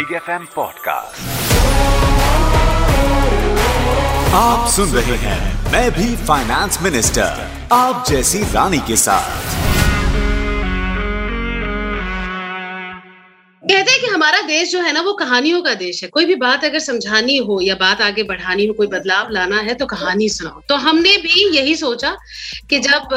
Big F M podcast आप सुन रहे हैं, मैं भी फाइनेंस मिनिस्टर आप जैसी रानी के साथ। कहते हैं कि हमारा देश जो है ना वो कहानियों का देश है। कोई भी बात अगर समझानी हो या बात आगे बढ़ानी हो कोई बदलाव लाना है तो कहानी सुनाओ। तो हमने भी यही सोचा कि जब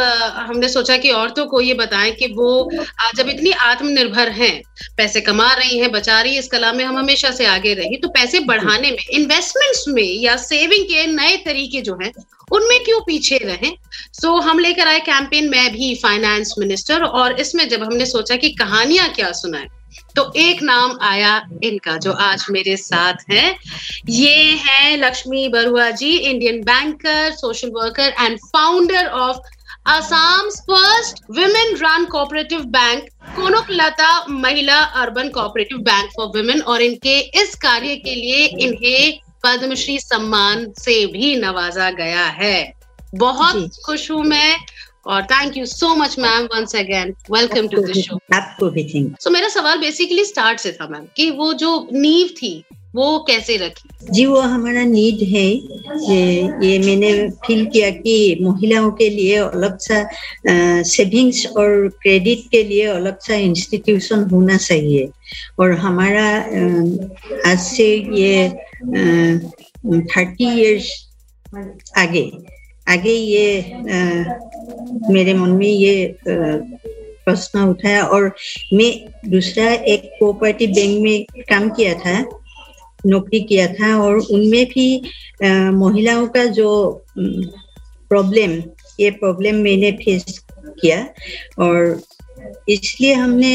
हमने सोचा कि औरतों को ये बताएँ कि वो जब इतनी आत्मनिर्भर हैं पैसे कमा रही हैं बचा रही हैं इस कला में हम हमेशा से आगे रही तो पैसे बढ़ाने में इन्वेस्टमेंट्स में या सेविंग के नए तरीके जो हैं उनमें क्यों पीछे रहें? सो so, हम लेकर आए कैंपेन मैं भी फाइनेंस मिनिस्टर और इसमें जब हमने सोचा कि कहानियाँ क्या सुनाएँ तो एक नाम आया इनका जो आज मेरे साथ है। ये है Lakshmi Barua ji Indian banker social worker and founder of Assam first women run cooperative bank Kanaklata Mahila urban cooperative bank for women और इनके इस कार्य के लिए इन्हें पद्मश्री सम्मान से भी नवाजा गया है। बहुत खुश हूँ मैं और thank you so much ma'am once again welcome to the show आपको भी थैंक सो मेरा सवाल बेसिकली स्टार्ट से था मैम कि वो जो नींव थी वो कैसे रखी? जी वो हमारा नीड है ये ये मैंने फील किया कि महिलाओं के लिए अलग सा सेविंग्स और क्रेडिट के लिए अलग सा इंस्टीट्यूशन होना चाहिए। और हमारा आज से ये थर्टी इयर्स आगे आगे ये अ, मेरे मन में ये प्रश्न उठाया और मैं दूसरा एक कोऑपरेटिव बैंक में काम किया था नौकरी किया था और उनमें भी अ, महिलाओं का जो प्रॉब्लम ये प्रॉब्लम मैंने फेस किया और इसलिए हमने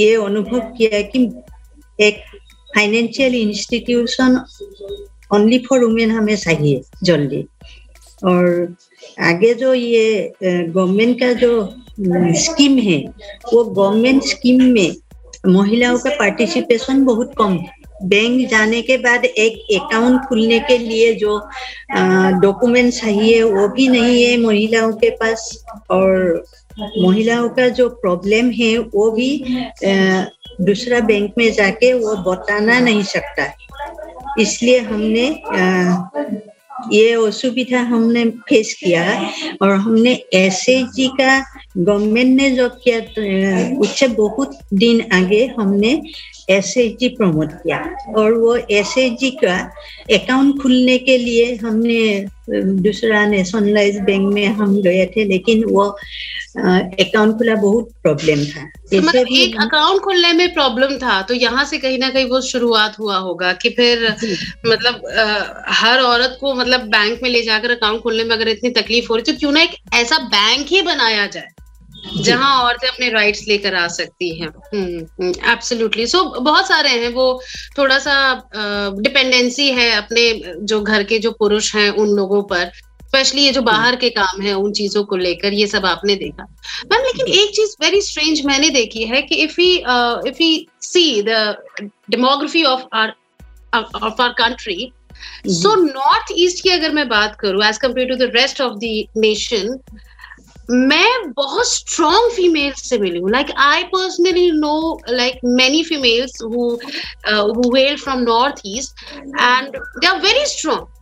ये अनुभव किया कि एक financial institution only for women हमें चाहिए जल्दी और आगे जो ये गवर्नमेंट का जो स्कीम है वो गवर्नमेंट स्कीम में महिलाओं का पार्टिसिपेशन बहुत कम बैंक जाने के बाद एक अकाउंट खुलने के लिए जो डॉक्यूमेंट चाहिए वो भी नहीं है महिलाओं के पास। और महिलाओं का जो प्रॉब्लम है वो भी दूसरा बैंक में जाके वो बताना नहीं सकता। इसलिए हमने अ, ये असुविधा हमने फेस किया और हमने एस जी का गवर्नमेंट ने जो किया अ, उससे बहुत दिन आगे हमने एस जी प्रमोट किया। और वो एस जी का अकाउंट खुलने के लिए हमने दूसरा नेशनलाइज बैंक में हम गए थे लेकिन वो अकाउंट खुला बहुत प्रॉब्लम था। तो मतलब एक अकाउंट खुलने में प्रॉब्लम था तो यहाँ से कहीं ना कहीं वो शुरुआत हुआ होगा कि फिर मतलब आ, हर औरत को मतलब बैंक में ले जाकर अकाउंट खोलने में अगर इतनी तकलीफ़ हो रही तो क्यों ना एक ऐसा बैंक ही बनाया जाए। जहाँ औरतें अपने राइट्स लेकर आ सकती हैं। एब्सोल्युटली सो बहुत सारे हैं वो थोड़ा सा डिपेंडेंसी है अपने जो घर के जो पुरुष हैं उन लोगों पर स्पेशली ये जो बाहर के काम है उन चीज़ों को लेकर ये सब आपने देखा। मैम लेकिन एक चीज़ वेरी स्ट्रेंज मैंने देखी है कि if we if we see the demography of our of our country so north east की अगर मैं बात करूँ as compared to the rest of the nation मैं बहुत स्ट्रॉन्ग फीमेल्स से मिली हूँ। Like I personally know like many females who from north east and they are very strong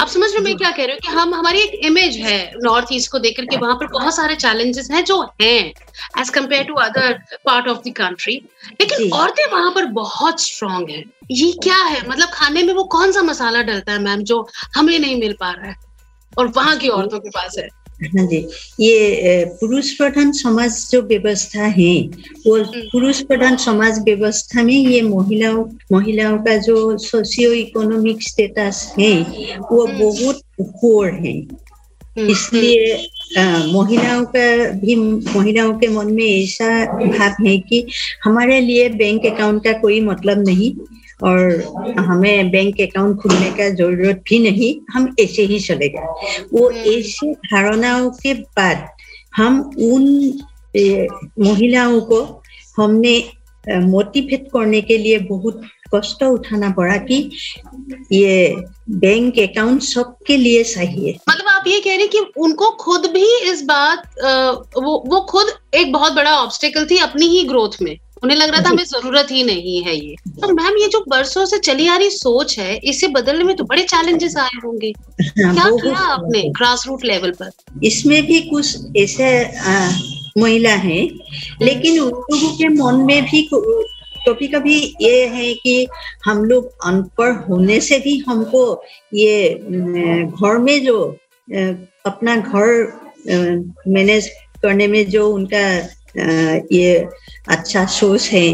आप समझ रहे हो मैं क्या कह रही हूँ कि हम हमारी एक इमेज है नॉर्थ ईस्ट को देख करके वहाँ पर बहुत सारे चैलेंजेस हैं जो हैं as compared to other part of the country लेकिन औरतें वहाँ पर बहुत स्ट्रांग है। ये क्या है? मतलब खाने में वो कौन सा मसाला डलता है मैम जो हमें नहीं मिल पा रहा है? और वहाँ की औरतों के पास है। हाँ जी। ये पुरुष प्रधान समाज जो व्यवस्था है वो पुरुष प्रधान समाज व्यवस्था में ये महिलाओं महिलाओं का जो सोशियो इकोनॉमिक स्टेटस है वो हम्म। बहुत पुअर है। हम्म, इसलिए महिलाओं का भी महिलाओं के मन में ऐसा भाव है कि हमारे लिए बैंक अकाउंट का कोई मतलब नहीं। और हमें बैंक अकाउंट खुलने का ज़रूरत भी नहीं हम ऐसे ही चलेगा वो हम्म। ऐसे धारणाओं के बाद हम उन महिलाओं को हमने मोटिवेट करने के लिए बहुत कष्ट उठाना पड़ा कि ये बैंक अकाउंट सबके लिए चाहिए मतलब आप ये कह रहे कि उनको खुद भी इस बात वो वो खुद एक बहुत बड़ा ऑब्स्टेकल थी अपनी ही ग्रोथ में। उन्हें लग रहा था हमें ज़रूरत ही नहीं है ये। तो मैम ये जो बरसों से चली आ रही सोच है इसे बदलने में तो बड़े चैलेंजेस आए होंगे। हाँ, क्या किया आपने ग्रास रूट लेवल पर? इसमें भी कुछ ऐसे महिला हैं लेकिन उन लोगों के मन में भी कभी कभी ये है कि हम लोग अनपढ़ होने से भी हमको ये घर में जो अपना घर मैनेज करने में जो उनका ये अच्छा सोच है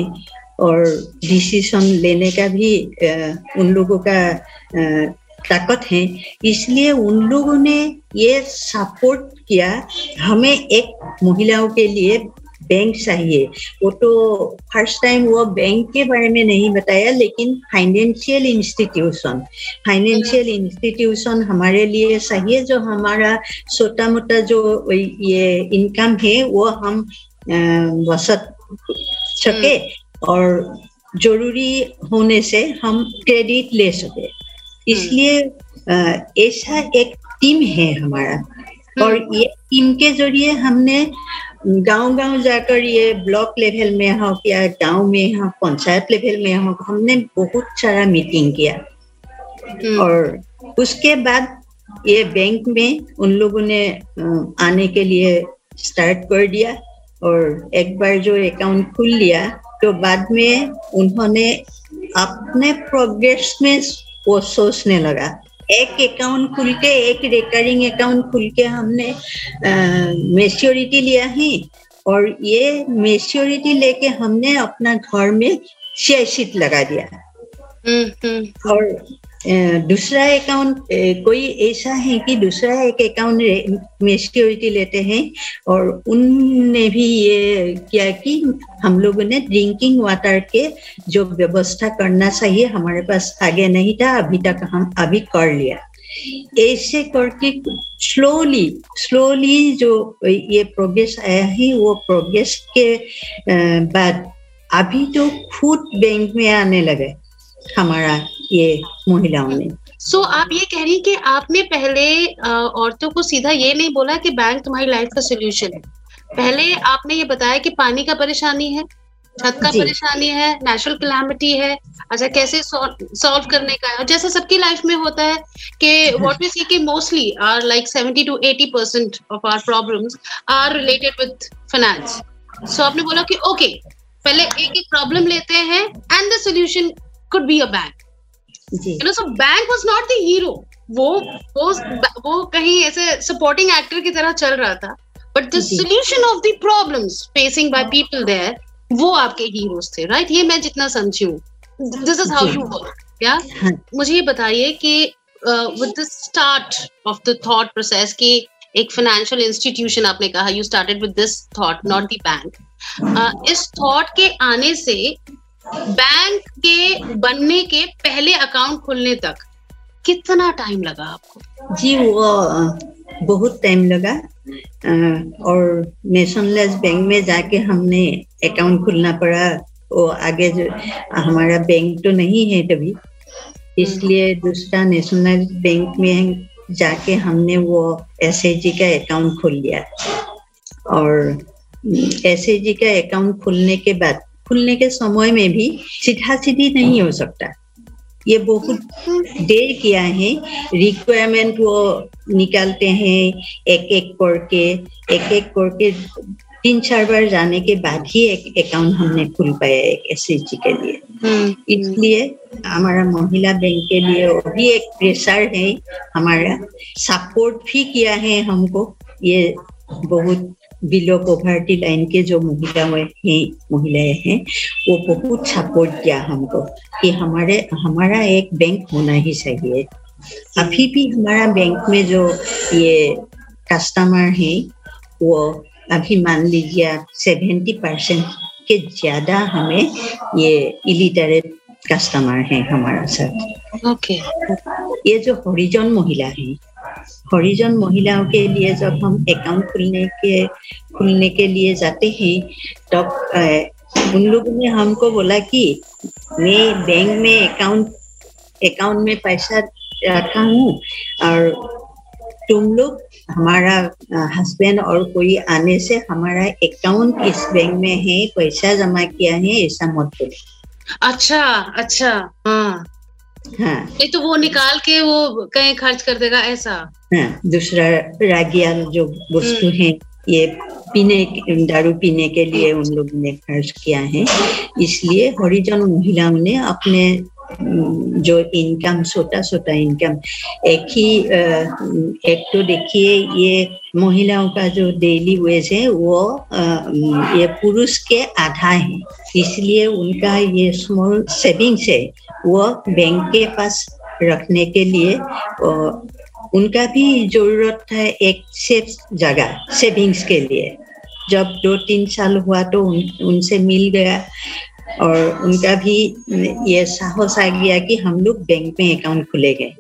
और डिसीज़न लेने का भी उन लोगों का ताकत है। इसलिए उन लोगों ने ये सपोर्ट किया, हमें एक महिलाओं के लिए बैंक चाहिए। वो तो फ़र्स्ट टाइम वो बैंक के बारे में नहीं बताया, लेकिन फाइनेंशियल इंस्टीट्यूशन फाइनेंशियल इंस्टीट्यूशन हमारे लिए चाहिए। जो हमारा छोटा मोटा जो ये इनकम है, वो हम बचत सके और ज़रूरी होने से हम क्रेडिट ले सके। इसलिए ऐसा एक टीम है हमारा। और ये टीम के ज़रिए हमने गाँव गाँव जाकर ये ब्लॉक लेवल में हो या गाँव में हो पंचायत लेवल में हो हमने बहुत सारा मीटिंग किया। हम्म, और उसके बाद ये बैंक में उन लोगों ने आने के लिए स्टार्ट कर दिया। और एक बार जो अकाउंट खुल लिया तो बाद में उन्होंने अपने प्रोग्रेस में वो सोचने लगा। एक अकाउंट खुल के एक रिकरिंग अकाउंट खुल के हमने मेच्योरिटी लिया है। और ये मेच्योरिटी लेके हमने अपना घर में शेयर शीट लगा दिया। हम्म, हम्म, और दूसरा अकाउंट कोई ऐसा है कि दूसरा एक अकाउंट में सिक्योरिटी लेते हैं और उनने भी ये किया कि हम लोगों ने ड्रिंकिंग वाटर के जो व्यवस्था करना चाहिए, हमारे पास आगे नहीं था, अभी तक हम अभी कर लिया। ऐसे करके स्लोली स्लोली जो ये प्रोग्रेस आया है, वो प्रोग्रेस के बाद अभी तो खुद बैंक में आने लगे हमारा। ये महिलाओं ने। सो so, आप ये कह रही कि आपने पहले औरतों को सीधा ये नहीं बोला कि बैंक तुम्हारी लाइफ का सोल्यूशन है। पहले आपने ये बताया कि पानी का परेशानी है छत का परेशानी है नेचुरल क्लैमिटी है अच्छा कैसे सॉल्व करने का है? और जैसा सबकी लाइफ में होता है कि व्हाट वी सी कि mostly are like 70 to 80 percent of our problems are related with finance so आपने बोला कि ओके okay, पहले एक एक प्रॉब्लम लेते हैं and the solution could be a bank you know so bank was not the hero वो वो वो कहीं ऐसे सपोर्टिंग एक्टर की तरह चल रहा था। But the. Solution of the problems facing by people there वो आपके हीरोज थे राइट ये मैं जितना समझी हूँ। This is how you work या मुझे ये बताइए कि with the start of the thought process की एक फाइनेंशियल इंस्टीट्यूशन आपने कहा you started with this thought not the bank इस थॉट के आने से बैंक के बनने के पहले अकाउंट खुलने तक कितना टाइम लगा आपको? जी, वो बहुत टाइम लगा। और नेशनलाइज बैंक में जाके हमने अकाउंट खुलना पड़ा। वो आगे जो, हमारा बैंक तो नहीं है तभी। इसलिए दूसरा नेशनलाइज बैंक में जाके हमने वो एस का अकाउंट खोल लिया। और एस का अकाउंट खुलने के बाद खुलने के समय में भी सीधा सीधी नहीं हो सकता। ये बहुत देर किया है। रिक्वायरमेंट वो निकालते हैं एक एक करके एक एक करके तीन चार बार जाने के बाद ही एक अकाउंट हमने खुल पाया एक एस के लिए। इसलिए हमारा महिला बैंक के लिए वो भी एक प्रेशर है। हमारा सपोर्ट भी किया है हमको। ये बहुत बिलो पॉवर्टी लाइन के जो महिलाएँ हैं महिलाएँ हैं वो बहुत सपोर्ट किया हमको कि हमारे हमारा एक बैंक होना ही चाहिए। अभी भी हमारा बैंक में जो ये कस्टमर है वो अभी मान लीजिए आप सेवेंटी परसेंट के ज़्यादा हमें ये इलिटरेट कस्टमर है हमारा साथ ओके ये जो हरिजन महिला है हरिजन महिलाओं के लिए जब हम अकाउंट खुलने के खुलने के लिए जाते हैं तब अ, उन लोगों ने हमको बोला कि मैं बैंक में अकाउंट अकाउंट में पैसा रखा हूँ और तुम लोग हमारा हस्बैंड और कोई आने से हमारा अकाउंट इस बैंक में है पैसा जमा किया है ऐसा मत बोलो। अच्छा अच्छा हाँ। हाँ। तो वो निकाल के वो कहीं खर्च कर देगा ऐसा। हाँ दूसरा रागिया जो वस्तु हम्म। है ये पीने दारू पीने के लिए उन लोगों ने खर्च किया है। इसलिए हरिजन महिलाओं ने अपने जो इनकम छोटा छोटा इनकम एक ही एक तो देखिए ये महिलाओं का जो डेली वेज है वो ये पुरुष के आधा है। इसलिए उनका ये स्मॉल सेविंग्स है वो बैंक के पास रखने के लिए उनका भी ज़रूरत है एक सेफ़ जगह सेविंग्स के लिए। जब दो तीन साल हुआ तो उन, उनसे मिल गया। और उनका भी ये साहस आ गया कि हम लोग बैंक में अकाउंट खुलेंगे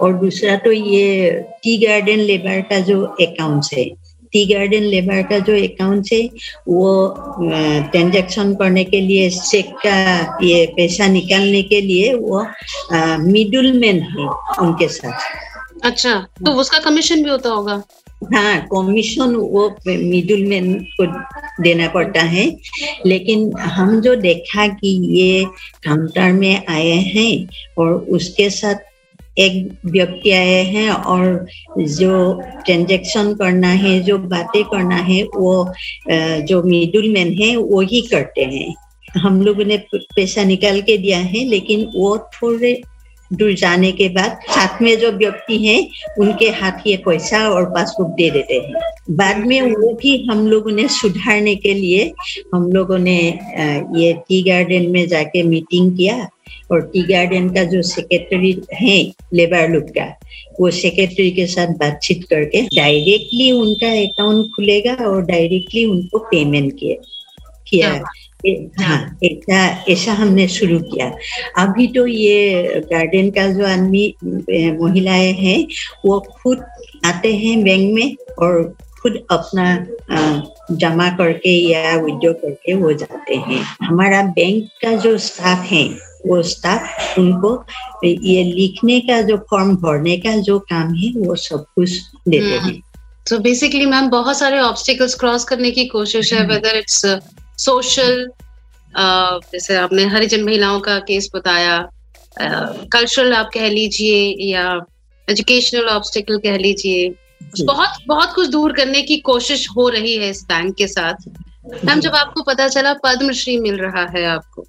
और दूसरा तो ये टी गार्डन लेबर का जो अकाउंट है, टी गार्डन लेबर का जो अकाउंट है, वो ट्रांजेक्शन करने के लिए चेक का ये पैसा निकालने के लिए वो मिडल मैन है उनके साथ। अच्छा तो उसका कमीशन भी होता होगा? हाँ कमीशन वो मिडिल मैन को देना पड़ता है। लेकिन हम जो देखा कि ये काउंटर में आए हैं और उसके साथ एक व्यक्ति आए हैं और जो ट्रांजेक्शन करना है, जो बातें करना है, वो जो मिडिल मैन है, वो ही करते हैं। हम लोगों ने पैसा निकाल के दिया है, लेकिन वो थोड़े दूर जाने के बाद साथ में जो व्यक्ति है, उनके हाथ ये पैसा और पासबुक दे देते हैं। बाद में वो भी हम लोगों ने सुधारने के लिए, हम लोगों ने ये टी गार्डन में जाके मीटिंग किया और टी गार्डन का जो सेक्रेटरी है, लेबर लोग का, वो सेक्रेटरी के साथ बातचीत करके डायरेक्टली उनका अकाउंट खुलेगा और डायरेक्टली उनको पेमेंट किया किया। ए- हाँ ऐसा ऐसा हमने शुरू किया अभी तो ये गार्डन का जो आदमी महिलाएँ हैं वो खुद आते हैं बैंक में और खुद अपना जमा करके या विड्रॉ करके वो जाते हैं हमारा बैंक का जो स्टाफ है वो स्टाफ उनको ये लिखने का जो फॉर्म भरने का जो काम है वो सब कुछ देते हम्म। हैं तो बेसिकली मैम बहुत सारे ऑब्स्टिकल्स क्रॉस करने की कोशिश है हम्म। वेदर इट्स सोशल जैसे आपने हरिजन महिलाओं का केस बताया कल्चरल आप कह लीजिए या एजुकेशनल ऑब्स्टिकल कह लीजिए बहुत बहुत कुछ दूर करने की कोशिश हो रही है इस बैंक के साथ। मैम जब आपको पता चला पद्मश्री मिल रहा है आपको।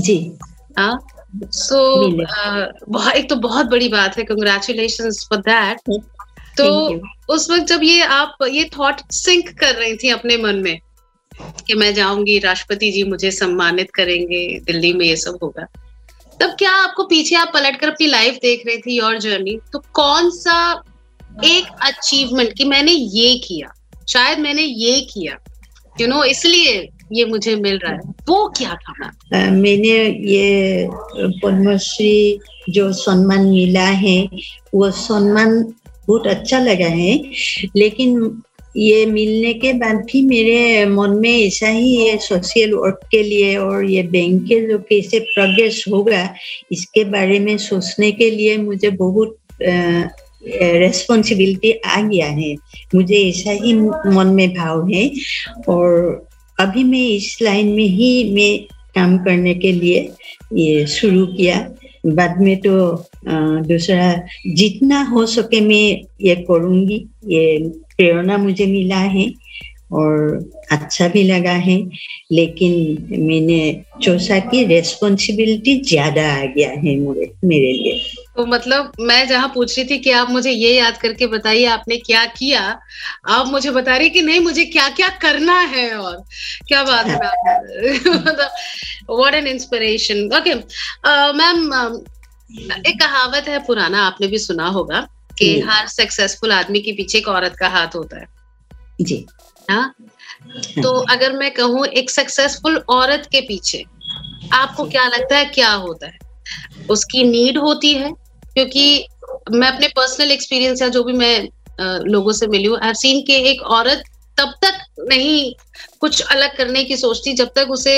जी। हाँ सो मिले। बहुत एक तो बहुत बड़ी बात है कंग्रेचुलेशन फॉर दैट तो उस वक्त जब ये आप ये थॉट सिंक कर रही थी अपने मन में कि मैं जाऊँगी, राष्ट्रपति जी मुझे सम्मानित करेंगे, दिल्ली में ये सब होगा। तब क्या आपको पीछे आप पलट कर अपनी लाइफ देख रही थी और जर्नी तो कौन सा एक अचीवमेंट कि मैंने ये किया? शायद मैंने ये किया। यू नो इसलिए ये मुझे मिल रहा है। वो क्या था? मैम मैंने ये पद्मश्री जो सम्मान मिला है, वो सम्मान बहुत अच्छा लगा है, लेकिन ये मिलने के बाद भी मेरे मन में ऐसा ही ये सोशल वर्क के लिए और ये बैंक के जो कैसे प्रोग्रेस होगा, इसके बारे में सोचने के लिए मुझे बहुत रेस्पॉन्सिबिलिटी आ गया है। मुझे ऐसा ही मन में भाव है और अभी मैं इस लाइन में ही मैं काम करने के लिए ये शुरू किया। बाद में तो दूसरा जितना हो सके मैं ये करूँगी, ये प्रेरणा मुझे मिला है और अच्छा भी लगा है, लेकिन मैंने सोचा कि रेस्पॉन्सिबिलिटी ज़्यादा आ गया है मेरे मेरे लिए। तो मतलब मैं जहाँ पूछ रही थी कि आप मुझे ये याद करके बताइए, आपने क्या किया? आप मुझे बता रही कि नहीं, मुझे क्या क्या करना है और क्या बात है। मतलब what an inspiration okay ma'am एक कहावत है पुराना, आपने भी सुना होगा। कि हर सक्सेसफुल आदमी के पीछे एक औरत का हाथ होता है। जी। हाँ तो अगर मैं कहूँ एक सक्सेसफुल औरत के पीछे आपको क्या लगता है क्या होता है? उसकी नीड होती है? क्योंकि मैं अपने पर्सनल एक्सपीरियंस या जो भी मैं लोगों से मिली हूँ आई सीन के एक औरत तब तक नहीं कुछ अलग करने की सोचती जब तक उसे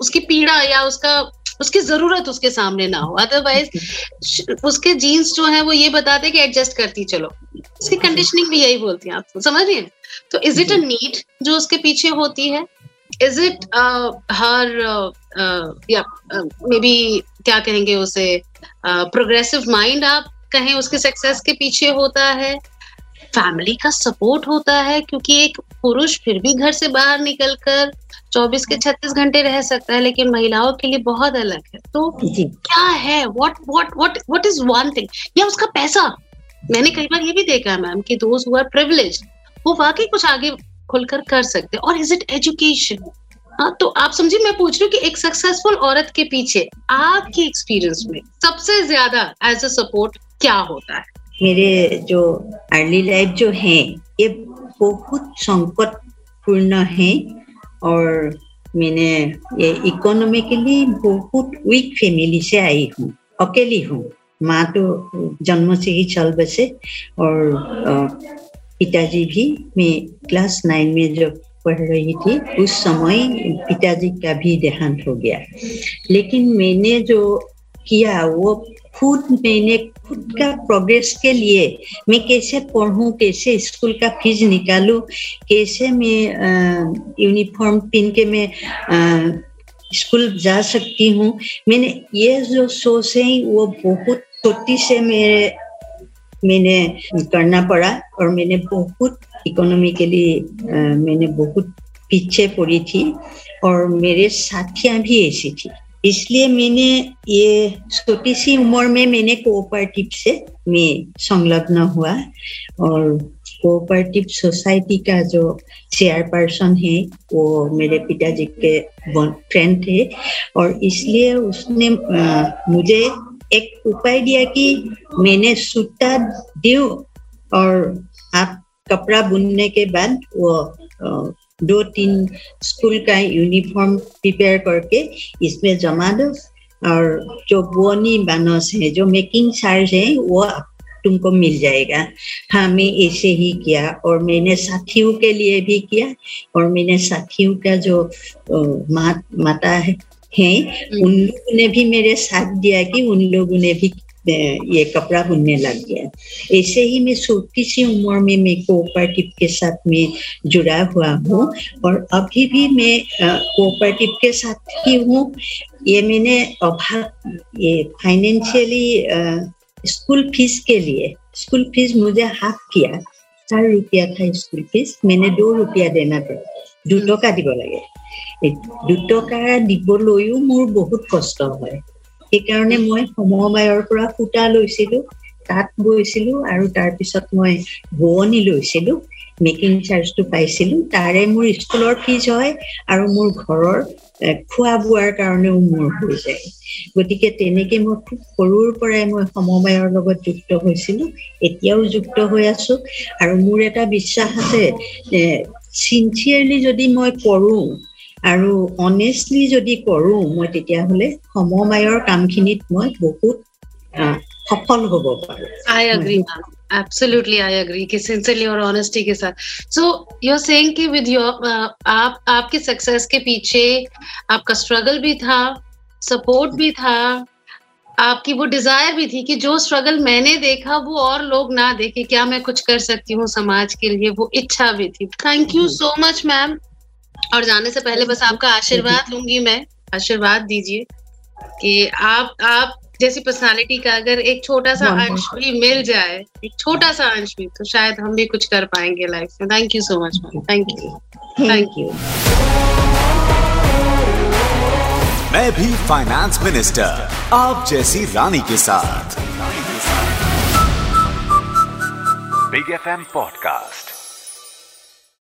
उसकी पीड़ा या उसका उसकी ज़रूरत उसके सामने ना हो अदरवाइज़ उसके जीन्स जो है वो ये बताते कि एडजस्ट करती चलो। उसकी कंडीशनिंग भी यही बोलती है आपको समझ रही है? तो इज़ इट अ नीड जो उसके पीछे होती है? इज़ इट हर या मे बी क्या कहेंगे उसे प्रोग्रेसिव uh, माइंड आप कहें उसके सक्सेस के पीछे होता है? फैमिली का सपोर्ट होता है क्योंकि एक पुरुष फिर भी घर से बाहर निकलकर 24 के 36 घंटे रह सकता है लेकिन महिलाओं के लिए बहुत अलग है। तो क्या है? What what what what is one thing या उसका पैसा? मैंने कई बार ये भी देखा है मैम कि दोस्त हुआ प्रिविलेज वो वाकई कुछ आगे खुलकर कर सकते और इज़ इट एजुकेशन हाँ तो आप समझिए मैं पूछ रही हूँ कि एक सक्सेसफुल औरत के पीछे आपके एक्सपीरियंस में सबसे ज़्यादा एज अ सपोर्ट क्या होता है? मेरे जो अर्ली लाइफ जो है, ये बहुत संकटपूर्ण है और मैंने ये इकोनॉमिकली बहुत वीक फैमिली से आई हूँ, अकेली हूँ। माँ तो जन्म से ही चल बसे और पिताजी भी मैं क्लास नाइन में जब पढ़ रही थी, उस समय पिताजी का भी देहांत हो गया। लेकिन मैंने जो किया, वो खुद मैंने खुद का प्रोग्रेस के लिए मैं कैसे पढ़ूं, कैसे स्कूल का फ़ीस निकालूं, कैसे मैं यूनिफॉर्म पहन के मैं स्कूल जा सकती हूँ। मैंने ये जो सोच है, वो बहुत छोटी से मेरे, मैंने करना पड़ा और मैंने बहुत इकोनॉमिकली मैंने बहुत पीछे पड़ी थी और मेरे साथियाँ भी ऐसी थी। इसलिए मैंने ये छोटी सी उम्र में मैंने कोऑपरेटिव से मैं संलग्न हुआ और कोऑपरेटिव सोसाइटी का जो चेयरपर्सन है, वो मेरे पिताजी के फ्रेंड थे और इसलिए उसने मुझे एक उपाय दिया कि मैंने सूता दू और आप कपड़ा बुनने के बाद वो दो तीन स्कूल का यूनिफॉर्म प्रिपेयर करके इसमें जमा दो और जो बोनी बानस है जो मेकिंग चार्ज है वो तुमको मिल जाएगा हाँ मैं ऐसे ही किया और मैंने साथियों के लिए भी किया और मैंने साथियों का जो मा, माता है, है उन लोगों ने भी मेरे साथ दिया कि उन लोगों ने भी ये कपड़ा बुनने लग गया ऐसे ही मैं छोटी सी उम्र में मैं कोऑपरेटिव के साथ में जुड़ा हुआ हूँ और अभी भी मैं कोऑपरेटिव के साथ ही हूँ ये मैंने अभाव ये फाइनेंशियली स्कूल फीस के लिए स्कूल फीस मुझे हाफ किया चार रुपया था स्कूल फीस मैंने दो रुपया देना पड़ा দুটকা দিব লাগে দুটকা দিবলৈও মোৰ বহুত কষ্ট হয় সেইকাৰণে মই সমবায়ৰ পৰা সূতা লৈছিলো তাঁত বৈছিলো আৰু তাৰপিছত মই বোৱনি লৈছিলো মেকিং চাৰ্জটো পাইছিলো। তাৰে মোৰ স্কুলৰ ফিজ হয় আৰু মোৰ ঘৰৰ খোৱা বোৱাৰ কাৰণেও মোৰ হৈ যায়। গতিকে তেনেকে মই খুব সৰুৰ পৰাই মই সমবায়ৰ লগত যুক্ত হৈছিলো এতিয়াও যুক্ত হৈ আছো। আৰু মোৰ এটা বিশ্বাস আছে চিনচিয়াৰলি যদি মই পঢ়ো আৰু অনেষ্টলি যদি কৰোঁ মই তেতিয়াহ'লে সমবায়ৰ কামখিনিত মই বহুত সফল হ'ব পাৰোঁ I agree ma'am absolutely I agree कि सिंसियरली और ऑनेस्टी के साथ सो यू आर सेइंग कि विद योर आप आपके सक्सेस के पीछे आपका स्ट्रगल भी था सपोर्ट भी था आपकी वो डिजायर भी थी कि जो स्ट्रगल मैंने देखा वो और लोग ना देखे क्या मैं कुछ कर सकती हूँ समाज के लिए वो इच्छा भी थी thank you so much ma'am और जाने से पहले बस आपका आशीर्वाद लूँगी मैं। आशीर्वाद दीजिए कि आप आप जैसी पर्सनालिटी का अगर एक छोटा सा अंश भी मिल जाए एक छोटा सा अंश भी तो शायद हम भी कुछ कर पाएँगे लाइफ में। Thank you so much ma'am thank you thank you मैं भी फाइनेंस मिनिस्टर आप जैसी रानी के साथ। Big F M podcast